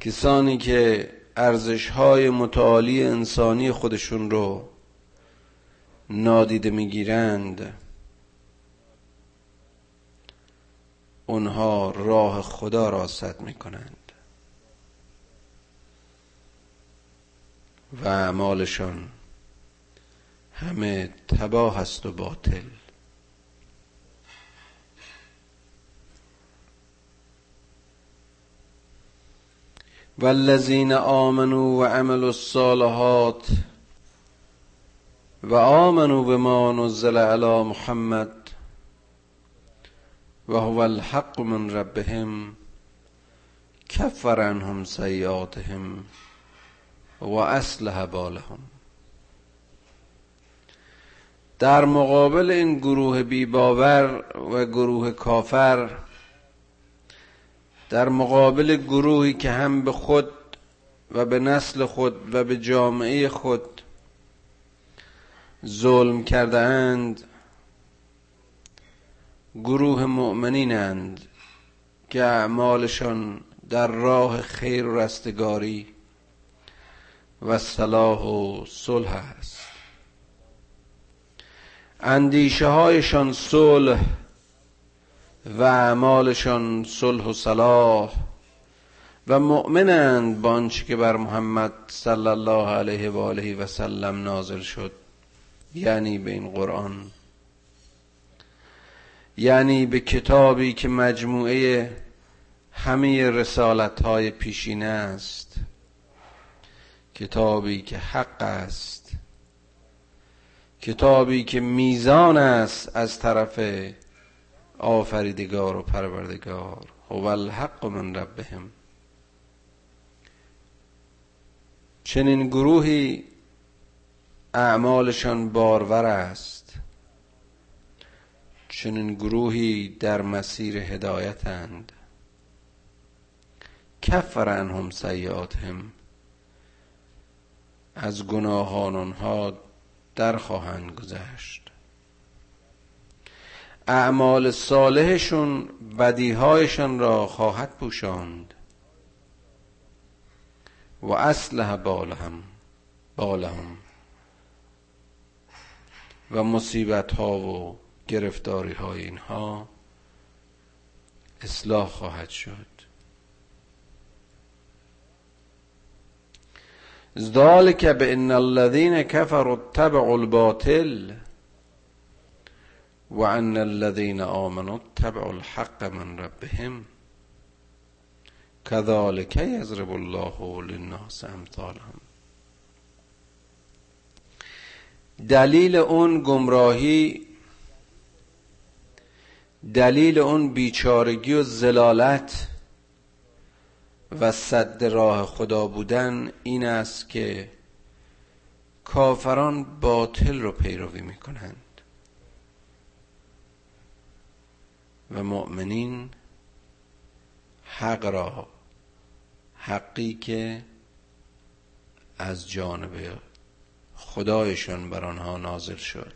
کسانی که ارزش های متعالی انسانی خودشون رو نادیده می‌گیرند اونها راه خدا را سد می‌کنند و اعمالشان همه تباه است و باطل. والذین آمنوا و عملوا الصالحات و آمنوا بما نزل علی محمد و هو الحق من ربهم کفر عنهم سیئاتهم و اصلح بالهم. در مقابل این گروه بیباور و گروه کافر در مقابل گروهی که هم به خود و به نسل خود و به جامعه خود ظلم کرده اند گروه مؤمنینند که اعمالشان در راه خیر و رستگاری و صلاح و صلح است. اندیشه هایشان صلح و اعمالشان صلح و صلاح و مؤمنند با آنچه که بر محمد صلی الله علیه و آله و سلم نازل شد یعنی به این قرآن. یعنی به کتابی که مجموعه همه رسالت های پیشینه است. کتابی که حق است. کتابی که میزان است از طرف آفریدگار و پروردگار. هو الحق من ربهم. چنین گروهی اعمالشان بارور است. چنین گروهی در مسیر هدایتند. کفر عنهم سیئاتهم. از گناهان آنها در خواهند گذشت. اعمال صالحشون بدیهایشان را خواهد پوشاند. و اصلح بالهم بالهم. و مصیبت ها و گرفتاری های اینها اصلاح خواهد شد. ذلك بان الذين كفروا اتبعوا الباطل وان الذين آمنوا اتبعوا الحق من ربهم. كذلك يضرب الله للناس امثالهم دلیل اون گمراهی دلیل اون بیچارگی و زلالت و صد راه خدا بودن این است که کافران باطل رو پیروی می‌کنند و مؤمنین حق را حقی که از جانب خدایشان بر آنها نازل شد.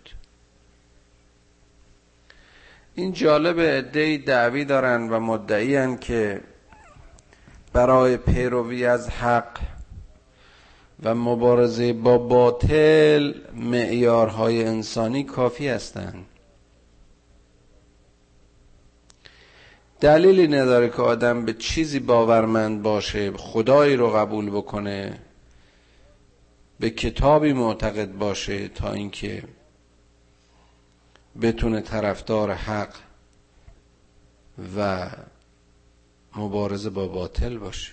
این جالب عده دعوی دارند و مدعی که برای پیروی از حق و مبارزه با باطل معیارهای انسانی کافی هستند. دلیلی نداره که آدم به چیزی باورمند باشه خدایی رو قبول بکنه به کتابی معتقد باشه تا اینکه بتونه طرفدار حق و مبارزه با باطل باشه.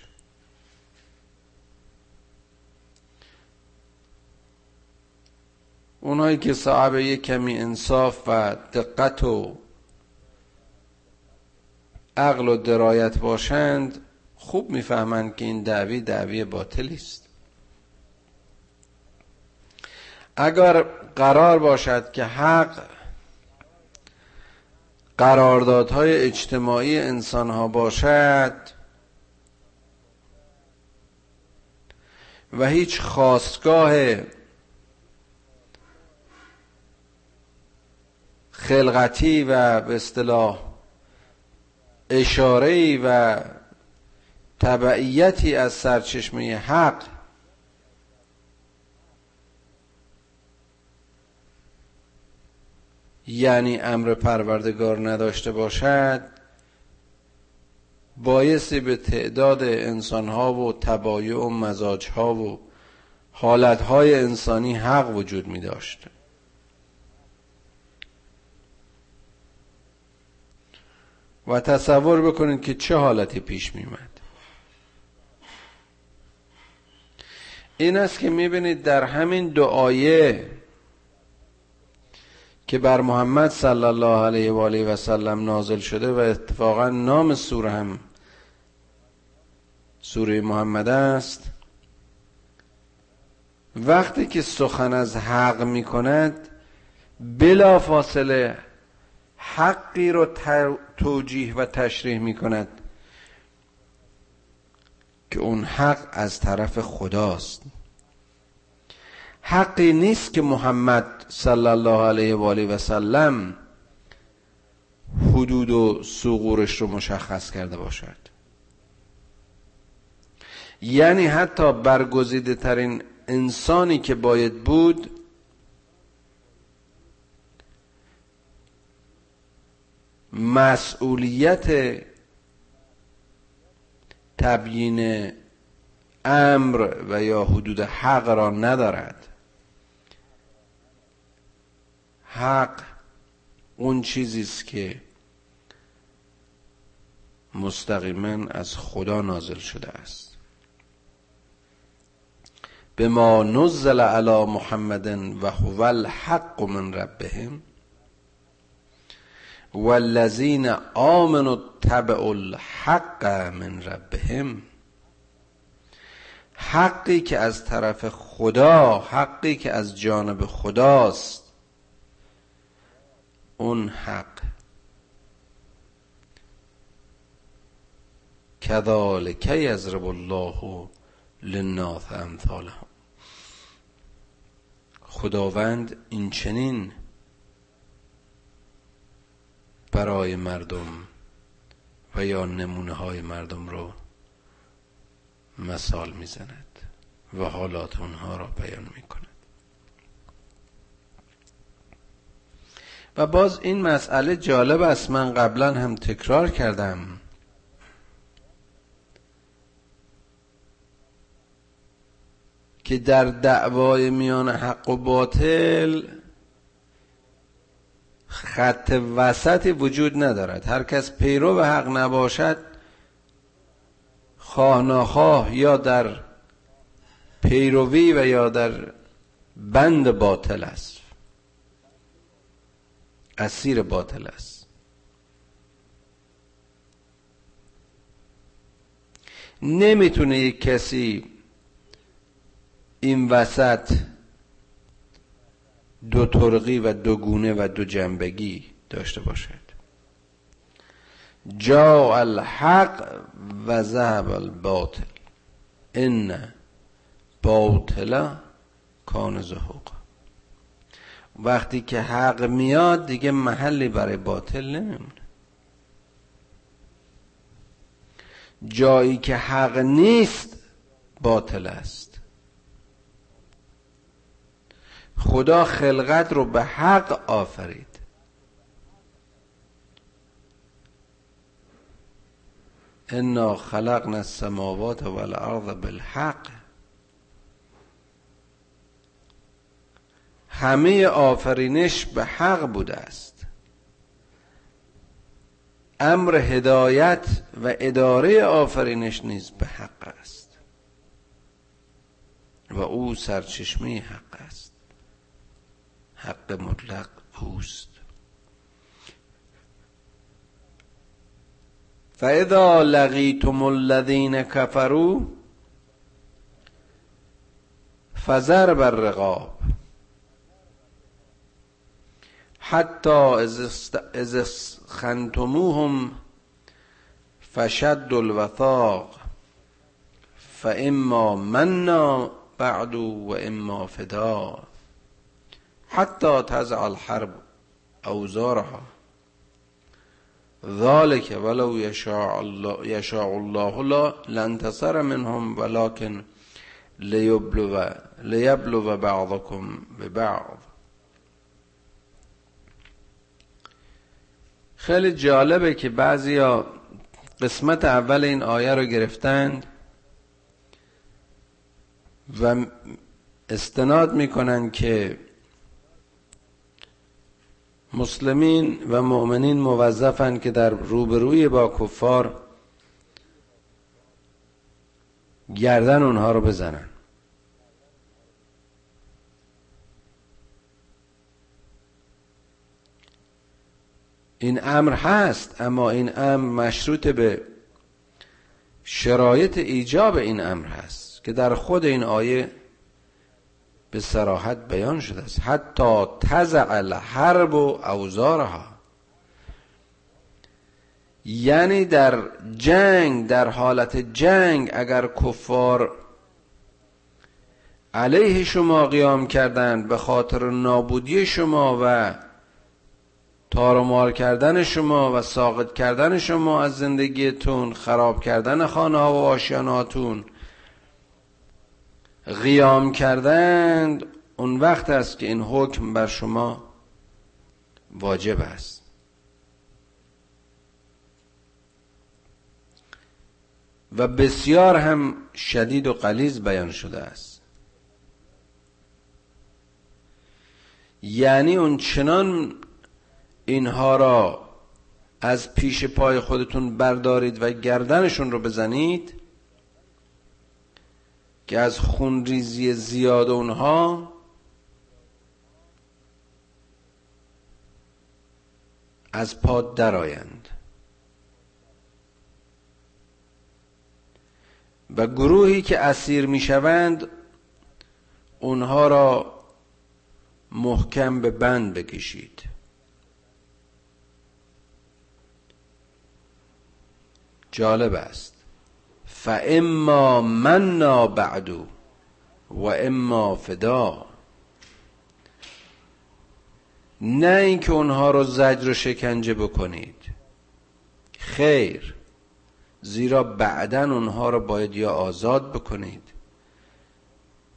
اونایی که صاحب یک کمی انصاف و دقت و عقل و درایت باشند خوب می‌فهمند که این دعوی دعوی باطلی است. اگر قرار باشد که حق قراردادهای اجتماعی انسان ها باشد و هیچ خواستگاه خلقتی و به اصطلاح اشاره و تبعیتی از سرچشمه حق یعنی امر پروردگار نداشته باشد بایستی به تعداد انسانها و تبایع و مزاجها و حالتهای انسانی حق وجود می داشت و تصور بکنید که چه حالتی پیش میمد این است که می‌بینید در همین دو آیه که بر محمد صلی الله علیه و آله و سلم نازل شده و اتفاقا نام سوره هم سوره محمد است وقتی که سخن از حق می کند بلا فاصله حقی رو توجیه و تشریح می کند که اون حق از طرف خداست. حقی نیست که محمد صلی الله علیه و آله و سلم حدود و سقورش رو مشخص کرده باشد. یعنی حتی برگزیده ترین انسانی که باید بود مسئولیت تبیین امر و یا حدود حق را ندارد. حق اون چیزی است که مستقیما از خدا نازل شده است. به ما نزل علی محمد و هو الحق من ربهم والذین آمنوا تبع الحق من ربهم. حقی که از طرف خدا حقی که از جانب خداست. اون حق. کذالک یضرب الله للناس امثالهم. خداوند این چنین برای مردم و یا نمونه های مردم رو مثال می‌زند و حالات اونها را بیان می‌کند. و باز این مسئله جالب است. من قبلا هم تکرار کردم. که در دعوای میان حق و باطل خط وسطی وجود ندارد. هر کس پیرو به حق نباشد خواه یا در پیروی و یا در بند باطل است. اسیر باطل است. نمی‌تونه یک کسی این وسط دو طرقی و دو گونه و دو جنبگی داشته باشد. جا الحق و ذهب الباطل. ان باطل کان زهوق. وقتی که حق میاد دیگه محلی برای باطل نمیمونه. جایی که حق نیست باطل است. خدا خلقت رو به حق آفرید. انا خلقنا السماوات والارض بالحق. همه آفرینش به حق بوده است. امر هدایت و اداره آفرینش نیز به حق است. و او سرچشمه حق است. حق مطلق اوست. فاذا لقیتم الذین کفروا فضرب الرقاب. حتی از خنتموهم فشد الوثاق. فاما منا بعد و اما فدا حتی تزع الحرب اوزارها. ذالک ولو یشاء الله, یشاء الله لا لانتصر منهم ولكن لیبلو لیبلو بعضکم ببعض. خیلی جالبه که بعضیا قسمت اول این آیه رو گرفتند و استناد می‌کنن که مسلمین و مؤمنین موظفن که در روبروی با کفار گردن اونها رو بزنن. این امر هست اما این امر مشروط به شرایط ایجاب این امر هست که در خود این آیه به سراحت بیان شده است. حتی تزع الحرب و اوزارها. یعنی در جنگ در حالت جنگ اگر کفار علیه شما قیام کردند به خاطر نابودی شما و تارمار کردن شما و ساقط کردن شما از زندگیتون خراب کردن خانه و آشیاناتون قیام کردند اون وقت است که این حکم بر شما واجب است. و بسیار هم شدید و قلیز بیان شده است. یعنی اون چنان اینها را از پیش پای خودتون بردارید و گردنشون رو بزنید که از خونریزی زیاد اونها از پاد درآیند. و گروهی که اسیر می‌شوند اونها را محکم به بند بکشید. جالب است. فاما منا بعدو و اما فدا. نه اینکه اونها رو زجر و شکنجه بکنید. خیر. زیرا بعدا اونها رو باید یا آزاد بکنید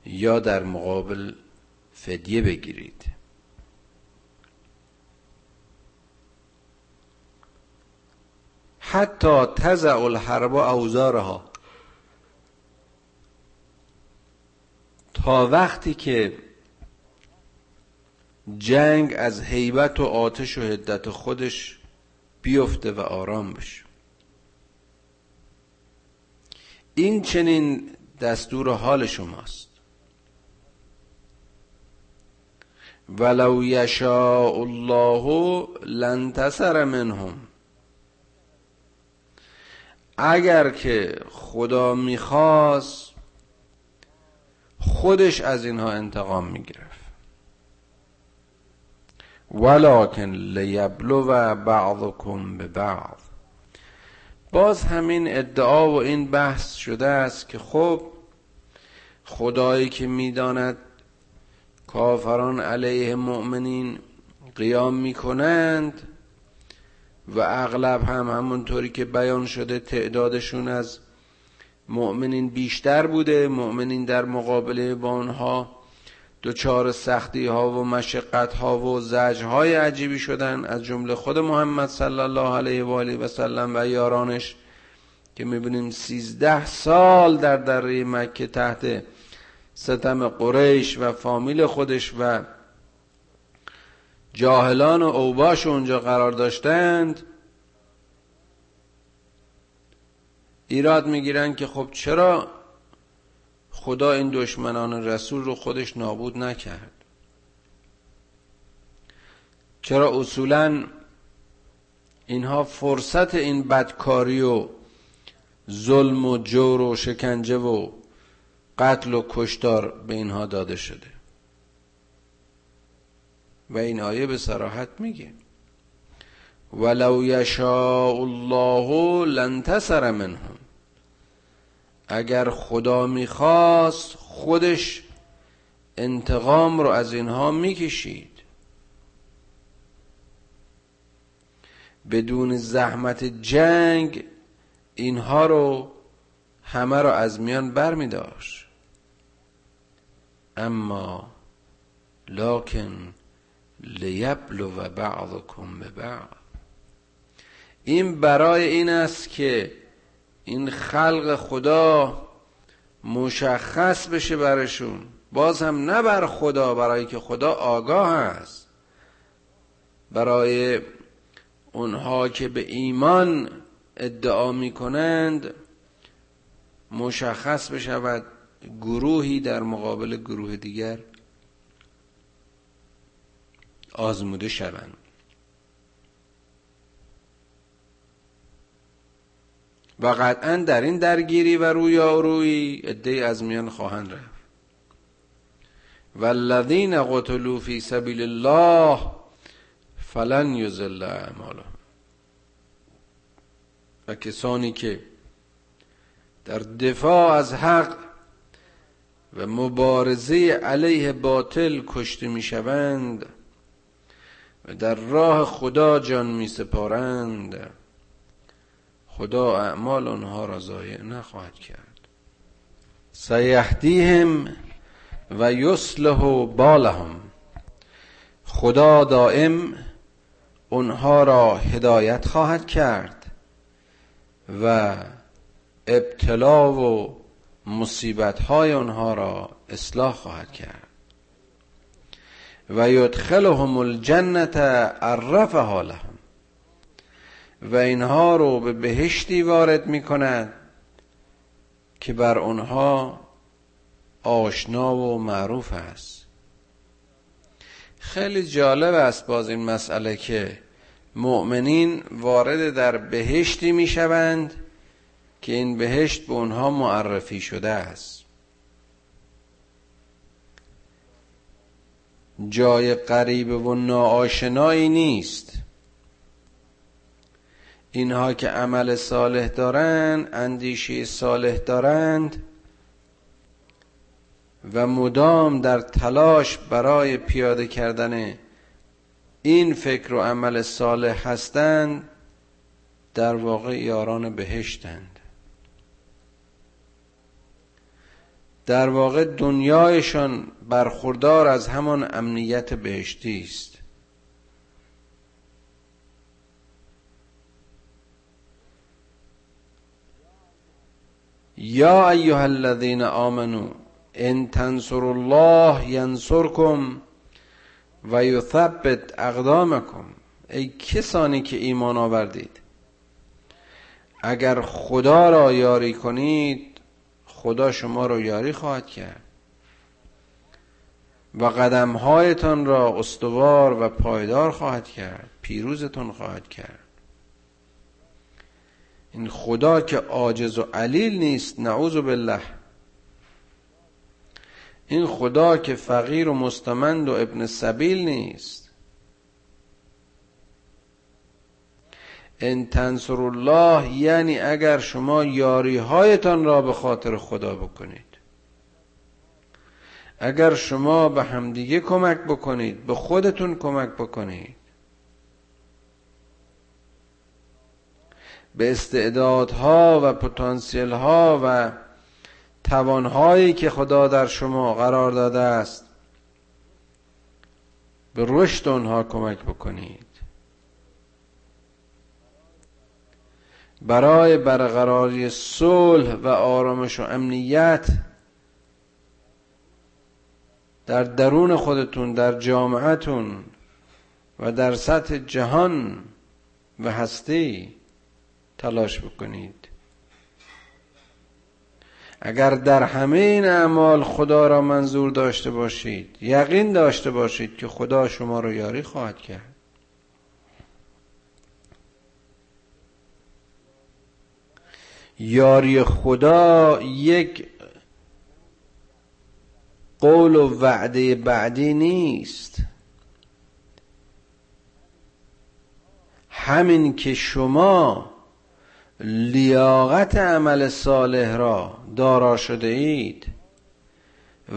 یا در مقابل فدیه بگیرید. حتی تزع الحرب اوزارها. تا وقتی که جنگ از حیبت و آتش و هدت خودش بیفته و آرام بشه. این چنین دستور حال شماست. ولو یشاء الله لانتصر منهم. اگر که خدا می‌خواست خودش از اینها انتقام می‌گرفت. ولکن لیبلو بعضکم به بعض. باز همین ادعا و این بحث شده است که خب خدایی که می‌داند کافران علیه مؤمنین قیام می‌کنند و اغلب هم همونطوری که بیان شده تعدادشون از مؤمنین بیشتر بوده مؤمنین در مقابله با آنها دچار سختی ها و مشقت ها و زجر های عجیبی شدن. از جمله خود محمد صلی الله علیه و آله و سلم و یارانش که می‌بینیم سیزده سال در دره مکه تحت ستم قریش و فامیل خودش و جاهلان و اوباش اونجا قرار داشتند. ایراد می‌گیرن که خب چرا خدا این دشمنان رسول رو خودش نابود نکرد؟ چرا اصولا اینها فرصت این بدکاری و ظلم و جور و شکنجه و قتل و کشتار به اینها داده شده؟ و این آیه به سراحت میگه. ولو یشاء الله لانتصر منهم. اگر خدا می‌خواست خودش انتقام رو از اینها می‌کشید. بدون زحمت جنگ اینها رو همه رو از میان بر می داشت اما لکن لیبلو و بعضکم به بعض این برای این است که این خلق خدا مشخص بشه برشون. باز هم نه بر خدا برای که خدا آگاه است. برای اونها که به ایمان ادعا می کنند مشخص بشود گروهی در مقابل گروه دیگر آزموده شوند. و قطعا در این درگیری و روی عده از میان خواهند رفت. والذین قتلوا فی سبیل الله فلن یزل اعمالهم. و کسانی که در دفاع از حق و مبارزه علیه باطل کشته می‌شوند و در راه خدا جان می سپارند خدا اعمال آنها را ضایع نخواهد کرد. سیهدیهم و یصلح بالهم. خدا دائم اونها را هدایت خواهد کرد و ابتلا و مصیبت های اونها را اصلاح خواهد کرد. و یدخلهم الجنت عرفها لهم. و اینها رو به بهشتی وارد می کند که بر آنها آشنا و معروف است. خیلی جالب است باز این مسئله که مؤمنین وارد در بهشتی می شوند که این بهشت به اونها معرفی شده است. جای قریب و ناآشنایی نیست. اینها که عمل صالح دارند اندیشه صالح دارند و مدام در تلاش برای پیاده کردن این فکر و عمل صالح هستند در واقع یاران بهشتند. در واقع دنیایشان برخوردار از همان امنیت بهشتی است. یا ایها الذین آمنو ان تنصروا الله ینصرکم و یثبت اقدامکم. ای کسانی که ایمان آوردید اگر خدا را یاری کنید خدا شما را یاری خواهد کرد. و قدمهایتان را استوار و پایدار خواهد کرد پیروزتون خواهد کرد. این خدا که عاجز و علیل نیست نعوذ بالله. این خدا که فقیر و مستمند و ابن سبیل نیست. ان تنصر الله یعنی اگر شما یاری هایتان را به خاطر خدا بکنید. اگر شما به همدیگه کمک بکنید به خودتون کمک بکنید. به استعدادها و پتانسیل ها و توانهایی که خدا در شما قرار داده است به رشد آنها کمک بکنید. برای برقراری صلح و آرامش و امنیت در درون خودتون در جامعتون و در سطح جهان و هستی تلاش بکنید. اگر در همه این اعمال خدا را منظور داشته باشید یقین داشته باشید که خدا شما را یاری خواهد کرد. یاری خدا یک قول و وعده بعدی نیست. همین که شما لیاقت عمل صالح را دارا شده اید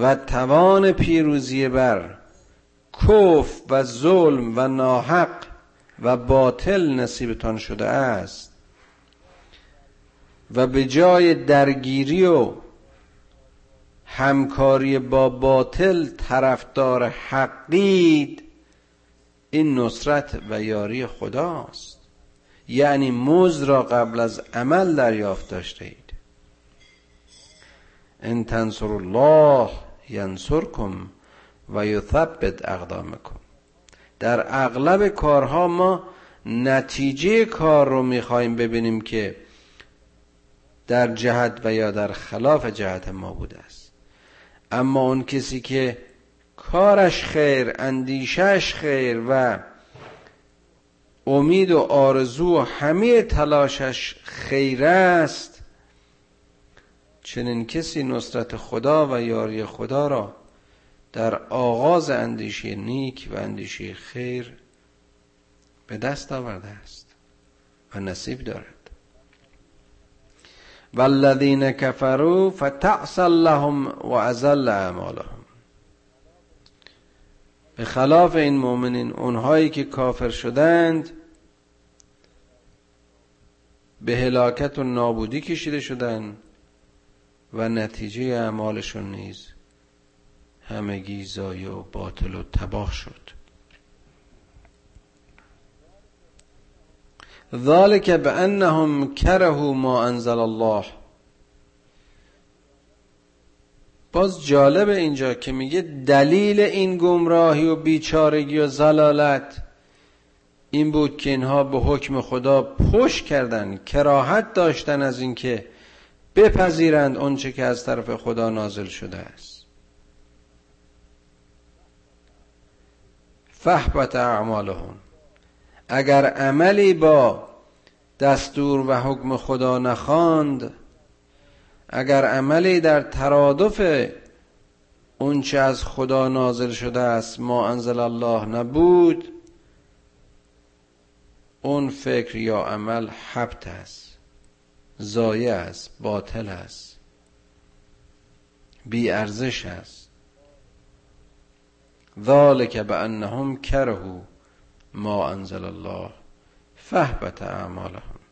و توان پیروزی بر کف و ظلم و ناحق و باطل نصیبتان شده است. و به جای درگیری و همکاری با باطل طرفدار حقید این نصرت و یاری خداست. یعنی موز را قبل از عمل دریافت داشته اید. ان تنصر الله ینصرکم و یثبت اقدامکم. در اغلب کارها ما نتیجه کار رو می‌خوایم ببینیم که در جهت و یا در خلاف جهت ما بوده است. اما اون کسی که کارش خیر اندیشش خیر و امید و آرزو و همه تلاشش خیر است. چنین کسی نصرت خدا و یاری خدا را در آغاز اندیشه نیک و اندیشه خیر به دست آورده است و نصیب دارد. والذین کفروا فتعسل لهم و ازل اعمالهم. به خلاف این مؤمنین اونهایی که کافر شدند به هلاکت و نابودی کشیده شدند و نتیجه اعمالشون نیز همگی زایه و باطل و تباه شد. ذالک بانهم کرهوا ما انزل الله. باز جالب اینجا که میگه دلیل این گمراهی و بیچارگی و زلالت این بود که اینها به حکم خدا پشت کردن کراهت داشتن از اینکه بپذیرند آنچه که از طرف خدا نازل شده است. فحبت اعمالهم. اگر عملی با دستور و حکم خدا نخواند اگر عملی در ترادف اونچه از خدا نازل شده است ما انزل الله نبود اون فکر یا عمل حبت است زایه است باطل است بی ارزش است. ذالک بانهم کرهو ما انزل الله فهبت اعمالهم.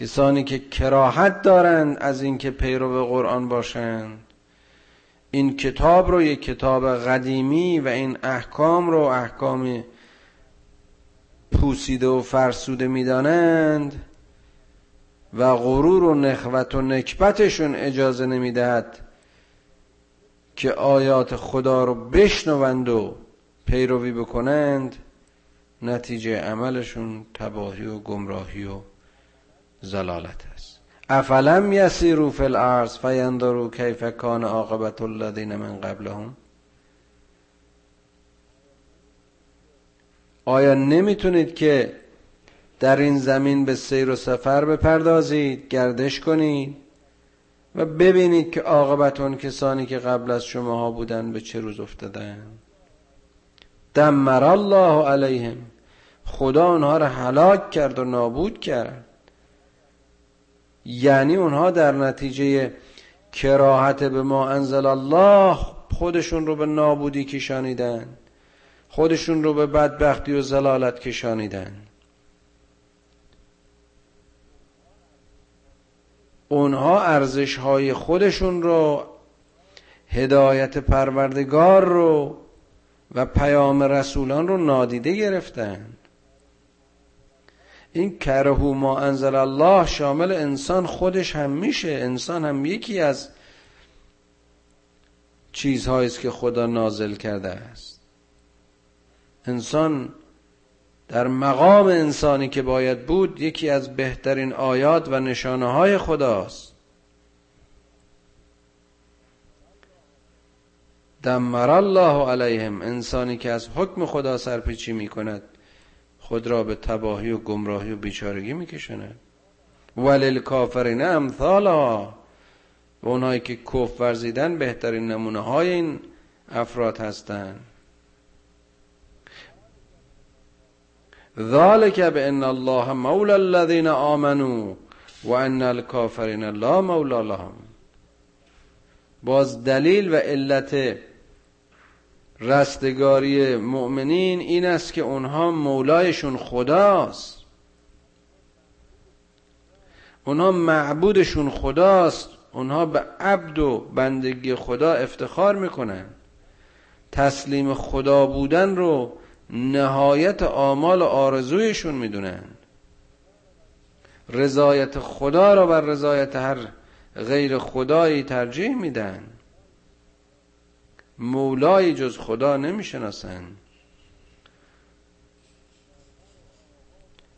کسانی که کراهت دارند از اینکه پیرو قرآن باشند. این کتاب رو یک کتاب قدیمی و این احکام رو احکام پوسیده و فرسوده می‌دانند و غرور و نخوت و نکبتشون اجازه نمی‌دهد که آیات خدا رو بشنوند و پیروی بکنند. نتیجه عملشون تباهی و گمراهی و زلالت است. افلم یسیرو فی الارض فینظروا کیف کان عاقبت الذین من قبلهم؟ آیا نمی‌تونید که در این زمین به سیر و سفر بپردازید گردش کنید و ببینید که عاقبت اون کسانی که قبل از شماها بودن به چه روز افتادن؟ دمر الله علیهم. خدا اونها را هلاک کرد و نابود کرد. یعنی اونها در نتیجه کراهت به ما انزل الله خودشون رو به نابودی کشانیدن. خودشون رو به بدبختی و زلالت کشانیدن. اونها ارزش های خودشون رو هدایت پروردگار رو و پیام رسولان رو نادیده گرفتن. این کرهو ما انزل الله شامل انسان خودش هم میشه. انسان هم یکی از چیزهایی است که خدا نازل کرده است. انسان در مقام انسانی که باید بود یکی از بهترین آیات و نشانه های خداست. دمر الله علیهم. انسانی که از حکم خدا سرپیچی می کند خود را به تباهی و گمراهی و بیچارگی می‌کشند ولل کافرین امثالها و اونهایی که کف ورزیدن بهترین نمونه های این افراد هستند ذالک بان الله مولا الذین آمنوا و ان الکافرین لا مولا لهم. باز دلیل و علت رستگاری مؤمنین این است که اونها مولایشون خداست. اونها معبودشون خداست. اونها به عبد و بندگی خدا افتخار می‌کنن. تسلیم خدا بودن رو نهایت آمال و آرزویشون می‌دونن. رضایت خدا را بر رضایت هر غیر خدایی ترجیح میدن. مولای جز خدا نمی‌شناسن.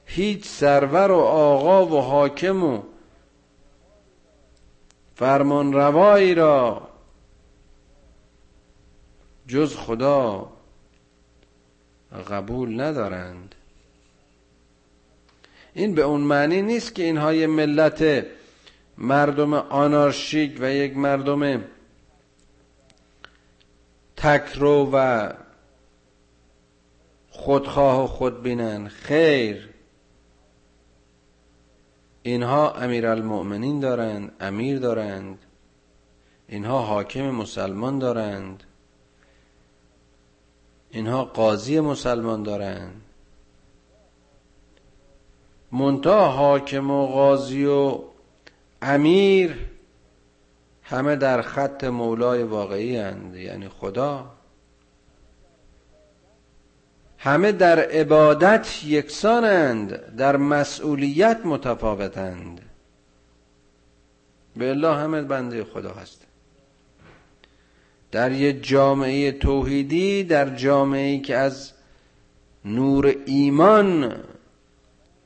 هیچ سرور و آقا و حاکم و فرمان روایی را جز خدا قبول ندارند. این به اون معنی نیست که اینها یه ملت مردم آنارشیک و یک مردم تکرو و خودخواه و خودبینن خیر. اینها امیر المؤمنین دارند امیر دارند. اینها حاکم مسلمان دارند. اینها قاضی مسلمان دارند. منتها حاکم و قاضی و امیر همه در خط مولای واقعی هند یعنی خدا. همه در عبادت یکسانند در مسئولیت متفاوتند. به الله همه بنده خدا هست. در یه جامعه توحیدی در جامعه که از نور ایمان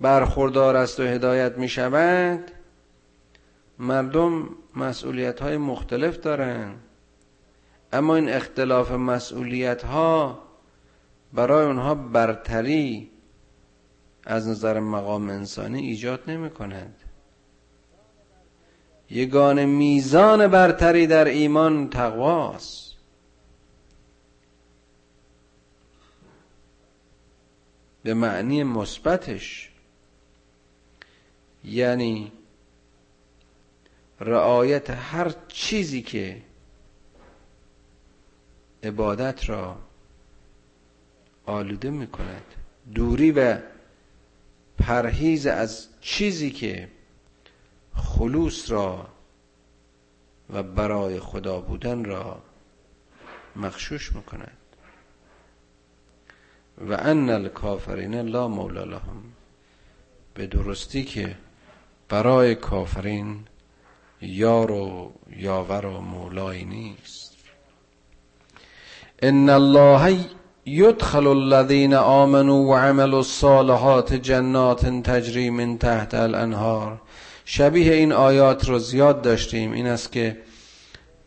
برخوردار است و هدایت می شود مردم مسئولیت های مختلف دارند اما این اختلاف مسئولیت ها برای اونها برتری از نظر مقام انسانی ایجاد نمی کند یگان میزان برتری در ایمان تقواست. به معنی مثبتش. یعنی رعایت هر چیزی که عبادت را آلوده می کند دوری و پرهیز از چیزی که خلوص را و برای خدا بودن را مخشوش می‌کند. و ان الکافرین لا مولا لهم. به درستی که برای کافرین یار و یاور و مولایی نیست. ان الله یدخل الذین آمنوا وعملوا الصالحات جنات تجری من تحت الانهار. شبیه این آیات رو زیاد داشتیم. این است که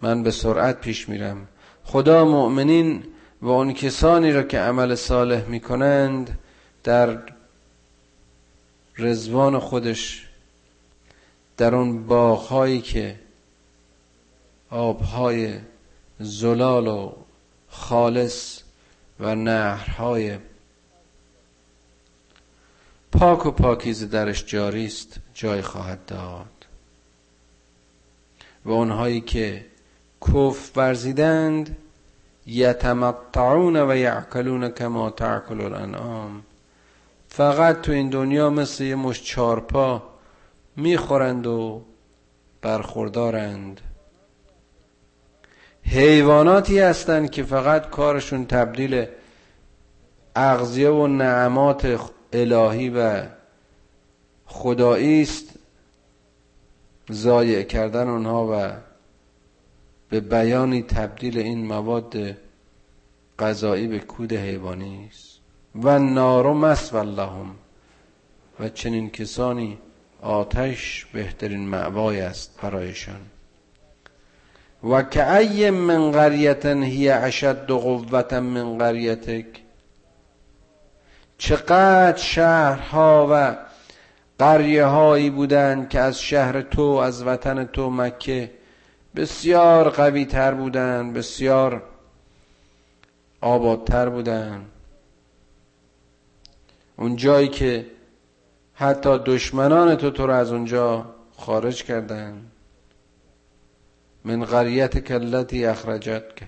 من به سرعت پیش میرم. خدا مؤمنین و اون کسانی را که عمل صالح می‌کنند در رزوان خودش در اون باغهایی که آبهای زلال و خالص و نهرهای پاک و پاکیزه درش جاری است جای خواهد داد. و اونهایی که کف ورزیدند یتمتعون و یعکلون کما تعکل الانعام. فقط تو این دنیا مثل یه مش چارپا می‌خورند و برخوردارند. حیواناتی هستند که فقط کارشون تبدیل اغذیه و نعمات الهی و خدایی است. ضایع کردن اونها و به بیانی تبدیل این مواد غذایی به کود حیوانی است. و نار مسو لهم و چنین کسانی آتش بهترین معوای است برایشان. و که من قریت هی اشد قوتا من قریتک. چقدر شهرها و قریه هایی بودند که از شهر تو از وطن تو مکه بسیار قوی تر بودند بسیار آبادتر بودند. اون جایی که حتی دشمنان تو تو رو از اونجا خارج کردن. من قریت کلتی اخرجت که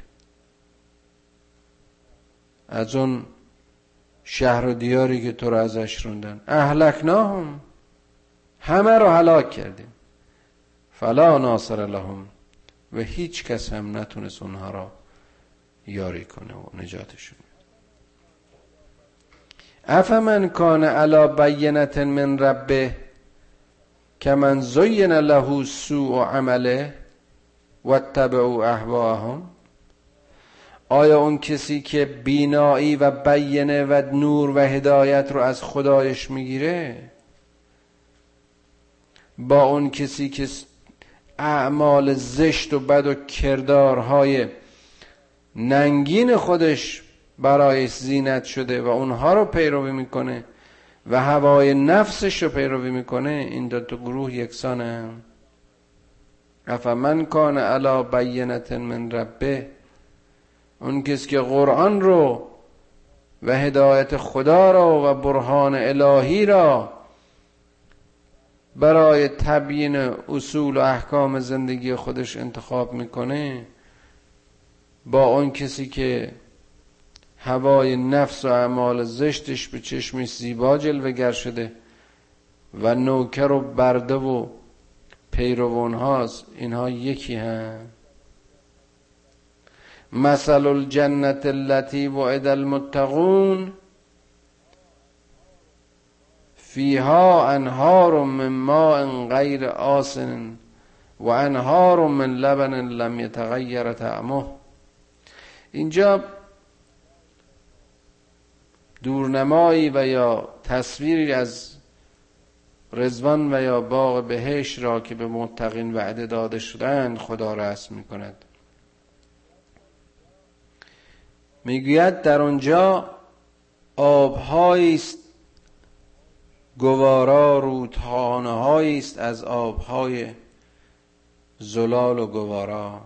از اون شهر و دیاری که تو رو ازش روندن. اهلکناهم. همه رو هلاک کردیم. فلا ناصر لهم. و هیچ کس هم نتونست اونها را یاری کنه و نجاتشون افمن کان علا بینت من ربه من زین له سوء عمله و اتبعوا اهواهم آیا اون کسی که بینایی و بینه و نور و هدایت رو از خدایش می‌گیره؟ با اون کسی که اعمال زشت و بد و کردارهای ننگین خودش برای زینت شده و اونها رو پیروی می‌کنه و هوای نفسش رو پیروی می‌کنه این دو تا گروه یکسانه. افمن کان علا بینت من ربه اون کسی که قرآن رو و هدایت خدا را و برهان الهی را برای تبیین اصول و احکام زندگی خودش انتخاب می‌کنه با اون کسی که هوای نفس و اعمال زشتش به چشمش زیبا جلوگر شده و نوکر و برده و پیروان هاست اینها یکی هم مثل الجنت التي وعد المتقون. فیها انهار من ماء غیر آسن و انهار من لبن لم یتغیر طعمه. اینجا دورنمایی و یا تصویری از رزوان و یا باغ بهش را که به متقین وعده داده شدند خدا رسم می کند می‌گوید در آنجا آبهایی است گوارا رودخانه است از آبهای زلال و گوارا.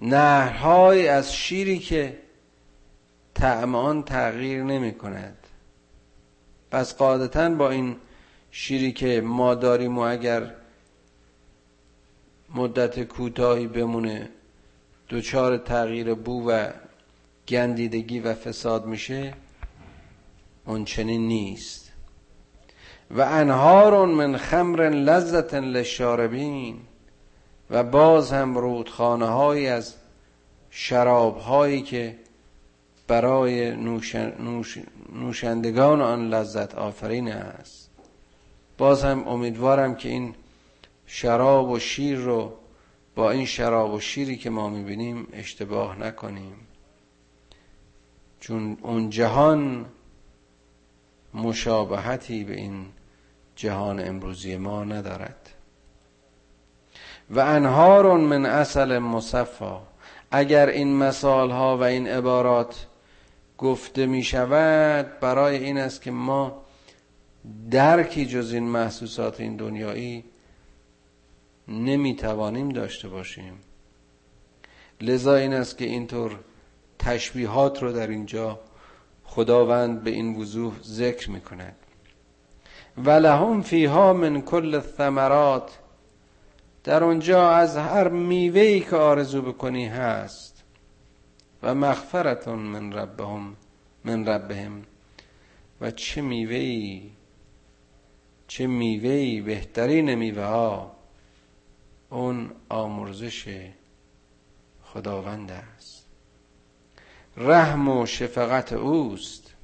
نهرهای از شیری که طعم آن تغییر نمی کند. پس قاعدتا با این شیری که ما داریم و اگر مدت کوتاهی بمونه دچار تغییر بو و گندیدگی و فساد میشه اون چنین نیست. و انهار من خمر لذت للشاربین و باز هم رودخانه های از شراب هایی که برای نوشندگان آن لذت آفرین است. باز هم امیدوارم که این شراب و شیر رو با این شراب و شیری که ما می‌بینیم اشتباه نکنیم. چون اون جهان مشابهتی به این جهان امروزی ما ندارد. و انهار من اصل مصفا. اگر این مثال ها و این عبارات گفته می شود برای این است که ما درکی جز این محسوسات این دنیایی نمی توانیم داشته باشیم. لذا این است که اینطور تشبیهات رو در اینجا خداوند به این وضوح ذکر می کند. و لهم فیها من کل الثمرات. در اونجا از هر میوهی که آرزو بکنی هست. و مغفرتون من ربهم من ربهم. و چه میوهی چه میوهی بهترین میوه ها اون آمرزش خداوند است. رحم و شفقت اوست.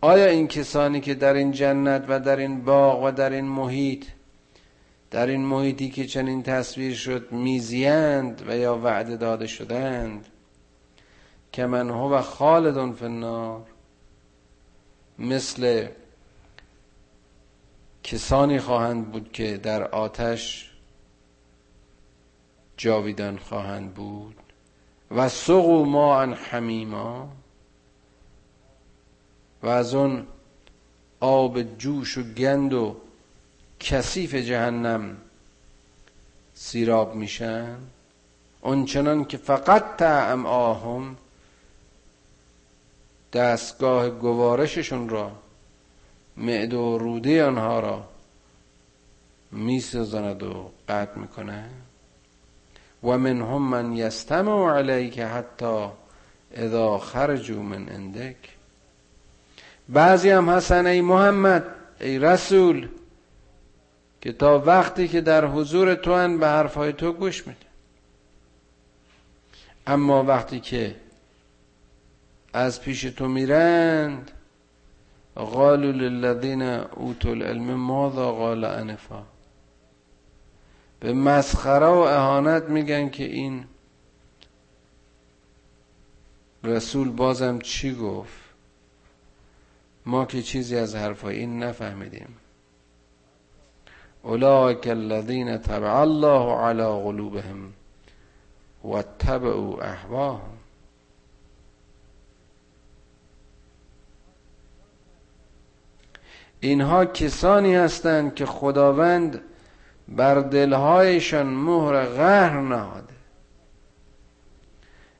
آیا این کسانی که در این جنت و در این باغ و در این محیط در این محیطی که چنین تصویر شد میزیند و یا وعده داده شدند. که من هو خالدون فی النار. مثل کسانی خواهند بود که در آتش جاویدان خواهند بود. و سقو ما ان حمیما. و از اون آب جوش و گند و کثیف جهنم سیراب میشن اونچنان که فقط تعم آهم دستگاه گوارششون را معده و روده آنها را میسزند و قطع می‌کنه. و منهم من یستمع علیک حتی اذا خرجوا من عندک. بعضی هم هستن ای محمد ای رسول که تا وقتی که در حضور تو هن به حرفهای تو گوش میده. اما وقتی که از پیش تو میرند قالوا للذین اوتوا العلم ماذا قال انفا؟ به مسخره و اهانت میگن که این رسول بازم چی گفت؟ ما که چیزی از حرفای این نفهمیدیم. اولئک الذین تبع الله علی قلوبهم و تبعوا احواهم اینها کسانی هستند که خداوند بر دلهایشان مهر قهر نهاده.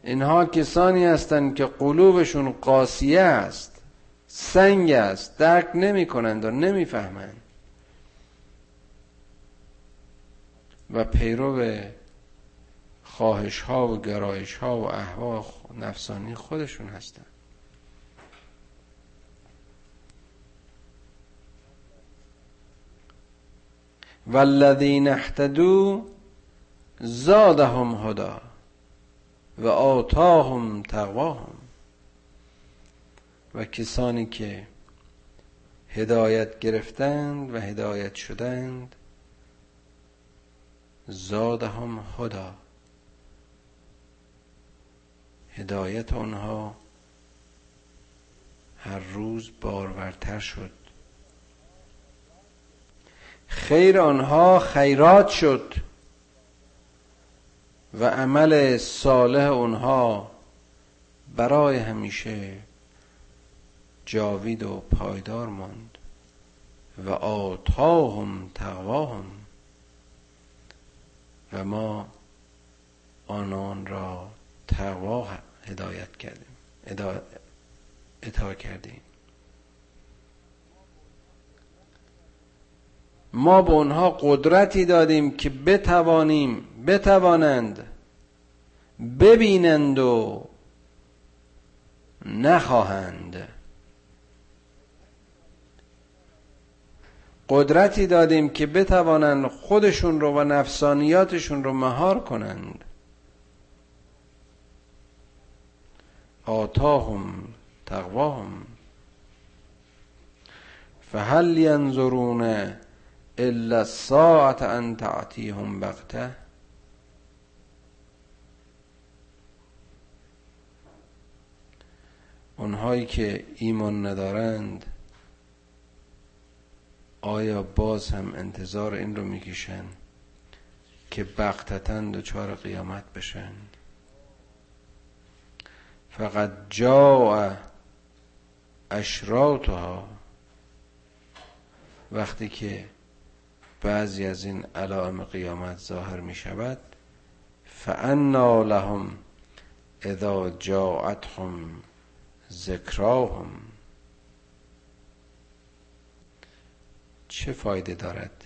اینها کسانی هستند که قلوبشون قاسیه است سنگ است درک نمی کنند و نمی و پیرو خواهش ها و گرایش ها و احوا نفسانی خودشون هستند والذین احتدو زادهم هدا و آتاهم تقواهم. و کسانی که هدایت گرفتند و هدایت شدند زادهم هدا هدایت آنها هر روز بارورتر شد. خیر آنها خیرات شد و عمل صالح اونها برای همیشه جاوید و پایدار ماند و آتاهم تقواهم. و ما آنان را تقوا هدایت کردیم اطاع کردیم. ما به اونها قدرتی دادیم که بتوانیم بتوانند ببینند و نخواهند قدرتی دادیم که بتوانند خودشون رو و نفسانیاتشون رو مهار کنند. آتاهم تقواهم. فهل ینظرون الا ساعت ان تعتیهم بغته اونهایی که ایمان ندارند آیا باز هم انتظار این رو می‌کشن که بغتتا دچار قیامت بشن؟ فقط جا اشراتها وقتی که بعضی از این علائم قیامت ظاهر می شود فانا لهم اذا جاءتهم ذکراهم. چه فایده دارد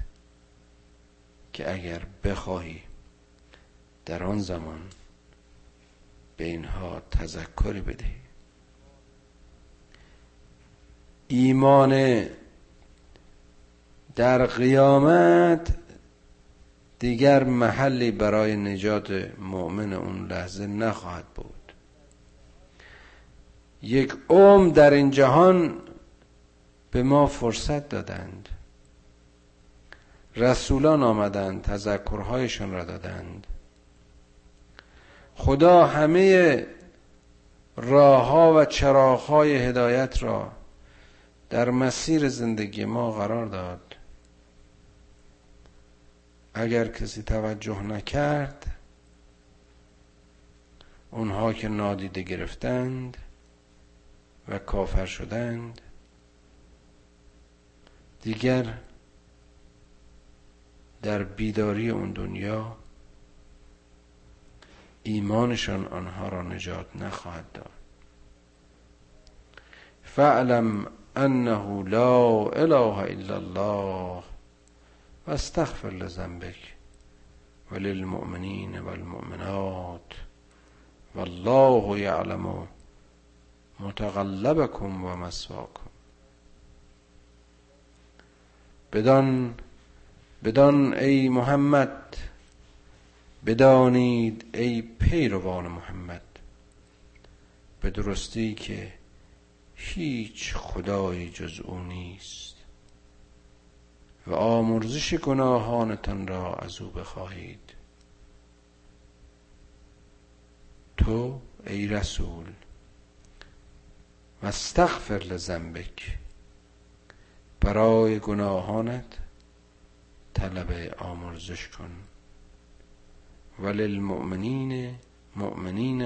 که اگر بخواهی در آن زمان به اینها تذکری بدهی؟ ایمان در قیامت دیگر محلی برای نجات مؤمن اون لحظه نخواهد بود. یک عمر در این جهان به ما فرصت دادند. رسولان آمدند تذکرهایشان را دادند. خدا همه راه ها و چراغ های هدایت را در مسیر زندگی ما قرار داد. اگر کسی توجه نکرد اونها که نادیده گرفتند و کافر شدند دیگر در بیداری اون دنیا ایمانشان آنها را نجات نخواهد داد. فعلم انه لا اله الا الله و استغفر لذنبک وللمؤمنین والمؤمنات والله یعلم متقلبکم و مسواکم. بدان بدان ای محمد بدانید ای پیروان محمد. به درستی که هیچ خدایی جز او نیست. و آمرزش گناهانتان را از او بخواهید. تو ای رسول و استغفر لذنبک. برای گناهانت طلب آمرزش کن. وللمؤمنین مؤمنین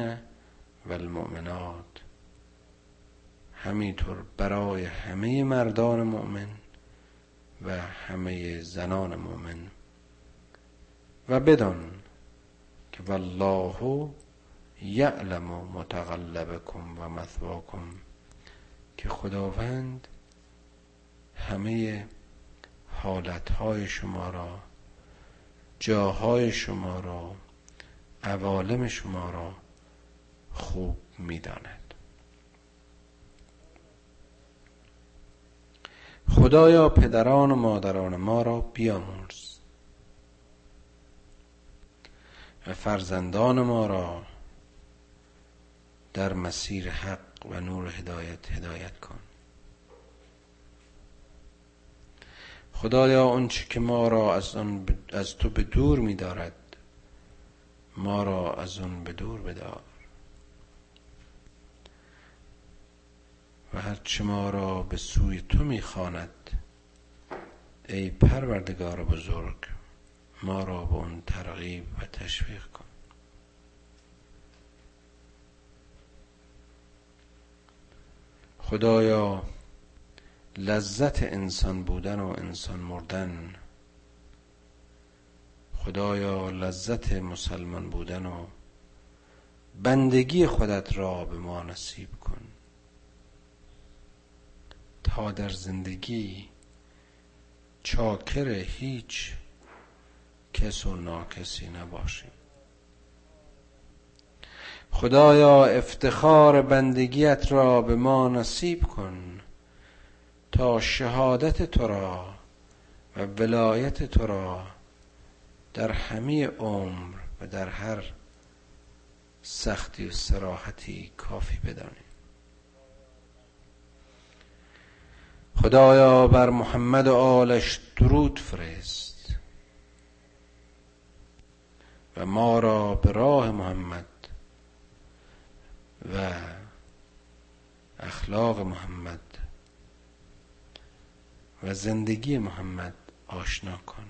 و المؤمنات همینطور برای همه مردان مؤمن و همه زنان مؤمن. و بدان که والله یعلم متقلبکم و مثواکم. که خداوند همه حالتهای شما را جاهای شما را عوالم شما را خوب می‌داند. خدایا پدران و مادران ما را بیامرز. و فرزندان ما را در مسیر حق و نور هدایت هدایت کن. خدایا آنچه که ما را از, آن از تو به دور می دارد ما را از آن به دور بدار. و هرچه ما را به سوی تو می‌خواند ای پروردگار بزرگ ما را به اون ترغیب و تشویق کن. خدایا لذت انسان بودن و انسان مردن. خدایا لذت مسلمان بودن و بندگی خودت را به ما نصیب کن. تا در زندگی چاکر هیچ کس و ناکسی نباشیم. خدایا افتخار بندگیت را به ما نصیب کن. تا شهادت تو را و ولایت تو را در همه عمر و در هر سختی و سراحتی کافی بدانیم خدایا بر محمد و آلش درود فرست و ما را به راه محمد و اخلاق محمد و زندگی محمد آشنا کن.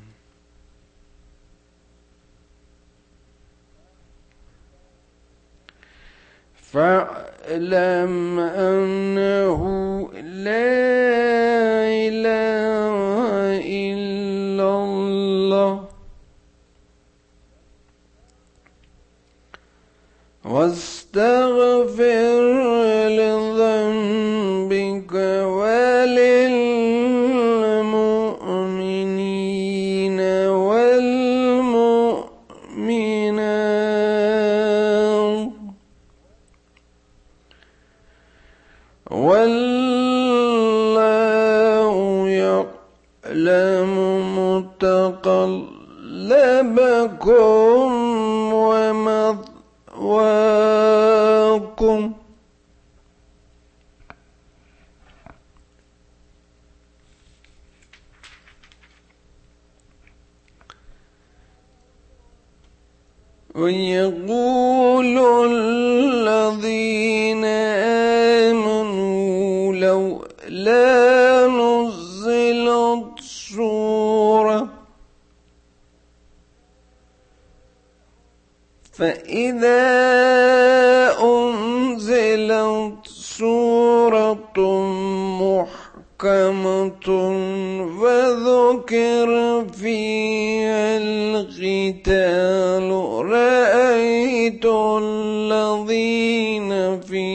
فاعلم انه لا أنزلت سورة محكمة وذكر فيها القتال. رأيت الذين في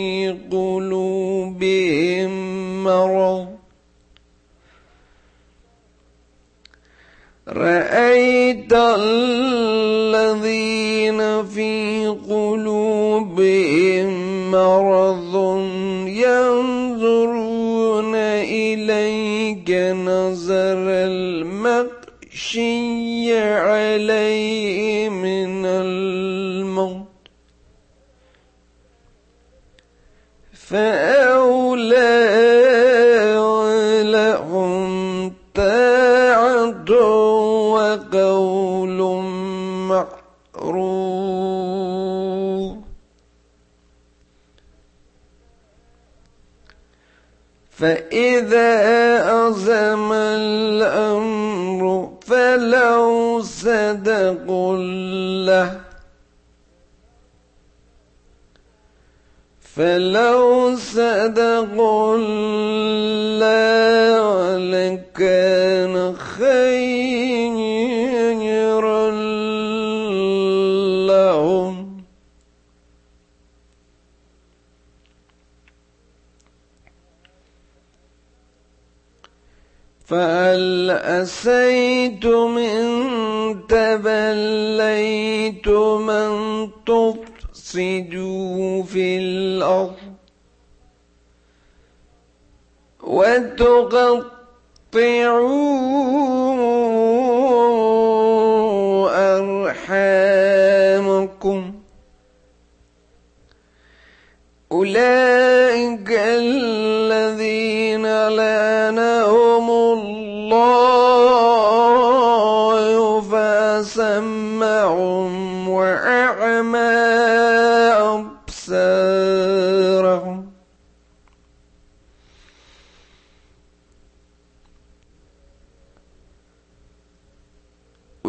قلوبهم مرض. رأيت الذين نظر المغشي عليه من الموت. فأولئك فإذا عزم الأمر فلو صدقوا الله. فلو صدقوا الله لكان خيرا. فهل أسيتم إن تبليتم من تفسدوا في الأرض وتقطعوا أرحامكم أولئك الذين الله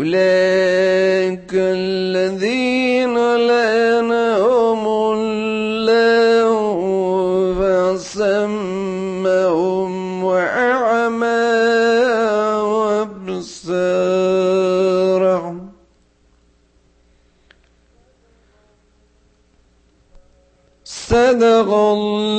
أولئك الذين لعنهم وسمهم وأعمى وأبصارهم. صدق الله